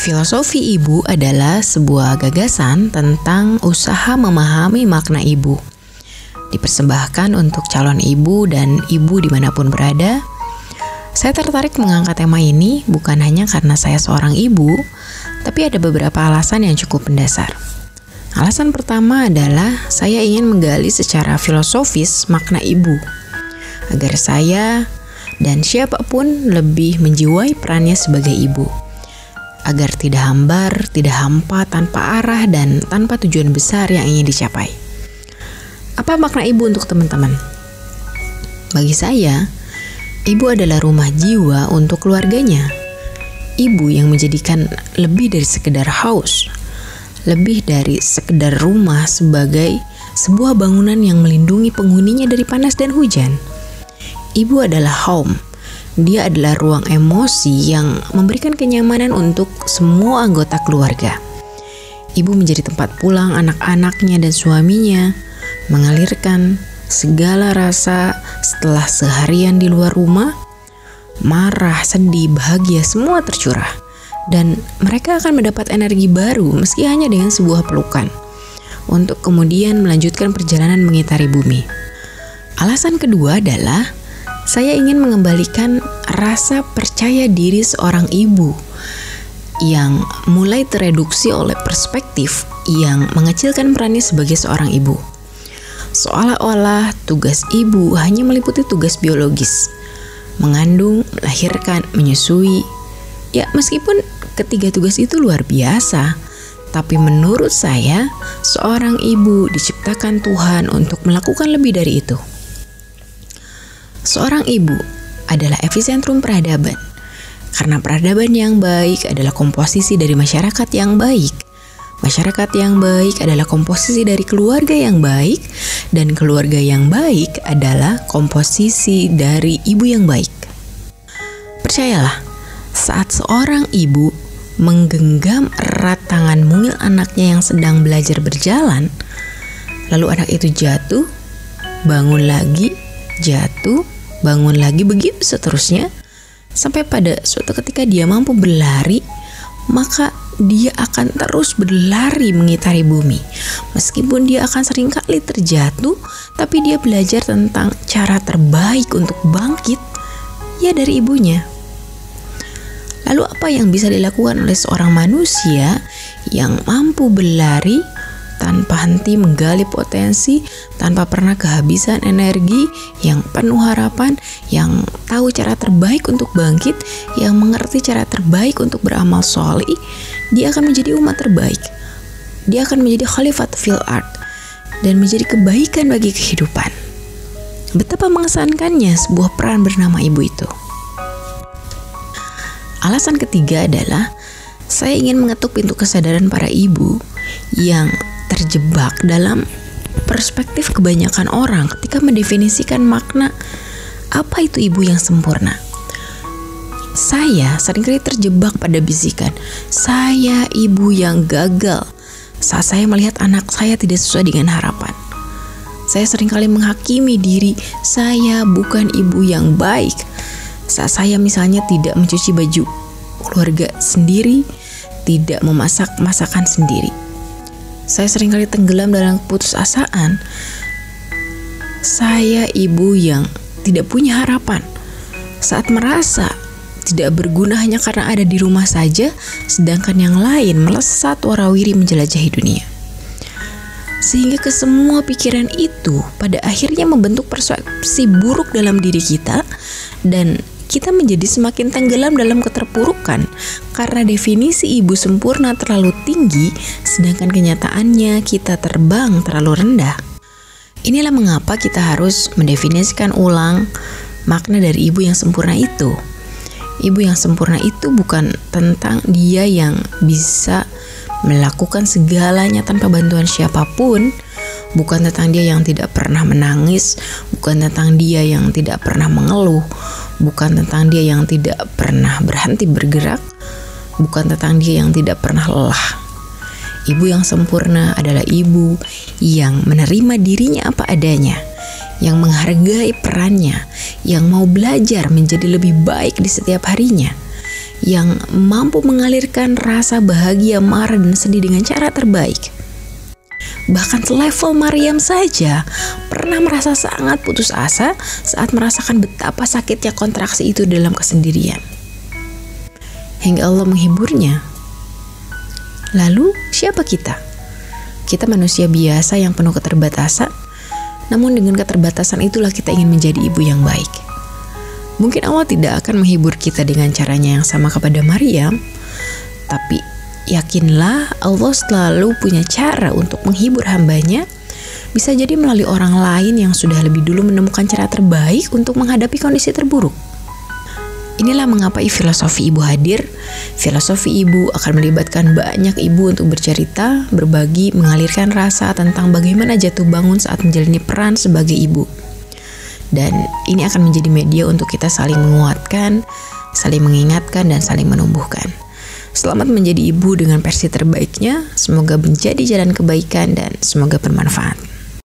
Filosofi ibu adalah sebuah gagasan tentang usaha memahami makna ibu. Dipersembahkan untuk calon ibu dan ibu di mana pun berada. Saya tertarik mengangkat tema ini bukan hanya karena saya seorang ibu, tapi ada beberapa alasan yang cukup mendasar. Alasan pertama adalah saya ingin menggali secara filosofis makna ibu, agar saya dan siapa pun lebih menjiwai perannya sebagai ibu agar tidak hambar, tidak hampa tanpa arah dan tanpa tujuan besar yang ingin dicapai. Apa makna ibu untuk teman-teman? Bagi saya, ibu adalah rumah jiwa untuk keluarganya. Ibu yang menjadikan lebih dari sekedar haus, lebih dari sekedar rumah sebagai sebuah bangunan yang melindungi penghuninya dari panas dan hujan. Ibu adalah home, dia adalah ruang emosi yang memberikan kenyamanan untuk semua anggota keluarga. Ibu menjadi tempat pulang anak-anaknya dan suaminya, mengalirkan segala rasa setelah seharian di luar rumah, marah, sedih, bahagia, semua tercurah. Dan mereka akan mendapat energi baru meski hanya dengan sebuah pelukan untuk kemudian melanjutkan perjalanan mengitari bumi. Alasan kedua adalah saya ingin mengembalikan rasa percaya diri seorang ibu yang mulai tereduksi oleh perspektif yang mengecilkan perannya sebagai seorang ibu. Seolah-olah tugas ibu hanya meliputi tugas biologis, mengandung, melahirkan, menyusui. Ya, meskipun ketiga tugas itu luar biasa, tapi menurut saya, seorang ibu diciptakan Tuhan untuk melakukan lebih dari itu. Seorang ibu adalah epicentrum peradaban. Karena peradaban yang baik adalah komposisi dari masyarakat yang baik. Masyarakat yang baik adalah komposisi dari keluarga yang baik dan keluarga yang baik adalah komposisi dari ibu yang baik. Percayalah, saat seorang ibu menggenggam erat tangan mungil anaknya yang sedang belajar berjalan, lalu anak itu jatuh, bangun lagi, jatuh, bangun lagi begitu seterusnya sampai pada suatu ketika dia mampu berlari maka dia akan terus berlari mengitari bumi. Meskipun dia akan sering kali terjatuh, tapi dia belajar tentang cara terbaik untuk bangkit ya dari ibunya. Lalu apa yang bisa dilakukan oleh seorang manusia yang mampu berlari tanpa henti menggali potensi, tanpa pernah kehabisan energi, yang penuh harapan, yang tahu cara terbaik untuk bangkit, yang mengerti cara terbaik untuk beramal soli, dia akan menjadi umat terbaik. Dia akan menjadi khalifat fil art dan menjadi kebaikan bagi kehidupan. Betapa mengesankannya sebuah peran bernama ibu itu. Alasan ketiga adalah saya ingin mengetuk pintu kesadaran para ibu yang terjebak dalam perspektif kebanyakan orang ketika mendefinisikan makna apa itu ibu yang sempurna. Saya sering kali terjebak pada bisikan, saya ibu yang gagal saat saya melihat anak saya tidak sesuai dengan harapan. Saya sering kali menghakimi diri, saya bukan ibu yang baik. Saat saya misalnya tidak mencuci baju keluarga sendiri, tidak memasak masakan sendiri saya sering kali tenggelam dalam keputusasaan. Saya ibu yang tidak punya harapan saat merasa tidak berguna hanya karena ada di rumah saja, sedangkan yang lain melesat warawiri menjelajahi dunia. Sehingga ke semua pikiran itu pada akhirnya membentuk persepsi buruk dalam diri kita dan kita menjadi semakin tenggelam dalam keterpurukan karena definisi ibu sempurna terlalu tinggi, sedangkan kenyataannya kita terbang terlalu rendah. Inilah mengapa kita harus mendefinisikan ulang makna dari ibu yang sempurna itu. Ibu yang sempurna itu bukan tentang dia yang bisa melakukan segalanya tanpa bantuan siapa pun, bukan tentang dia yang tidak pernah menangis, bukan tentang dia yang tidak pernah mengeluh, bukan tentang dia yang tidak pernah berhenti bergerak, bukan tentang dia yang tidak pernah lelah. Ibu yang sempurna adalah ibu yang menerima dirinya apa adanya, yang menghargai perannya, yang mau belajar menjadi lebih baik di setiap harinya, yang mampu mengalirkan rasa bahagia, marah, dan sedih dengan cara terbaik. Bahkan selevel Maryam saja pernah merasa sangat putus asa saat merasakan betapa sakitnya kontraksi itu dalam kesendirian. Hingga Allah menghiburnya. Lalu, siapa kita? Kita manusia biasa yang penuh keterbatasan, namun dengan keterbatasan itulah kita ingin menjadi ibu yang baik. Mungkin Allah tidak akan menghibur kita dengan caranya yang sama kepada Maryam, tapi yakinlah Allah selalu punya cara untuk menghibur hambanya, bisa jadi melalui orang lain yang sudah lebih dulu menemukan cara terbaik untuk menghadapi kondisi terburuk. Inilah mengapa filosofi ibu hadir. Filosofi ibu akan melibatkan banyak ibu untuk bercerita, berbagi, mengalirkan rasa tentang bagaimana jatuh bangun saat menjalani peran sebagai ibu. Dan ini akan menjadi media untuk kita saling menguatkan, saling mengingatkan, dan saling menumbuhkan. Selamat menjadi ibu dengan versi terbaiknya. Semoga menjadi jalan kebaikan dan semoga bermanfaat.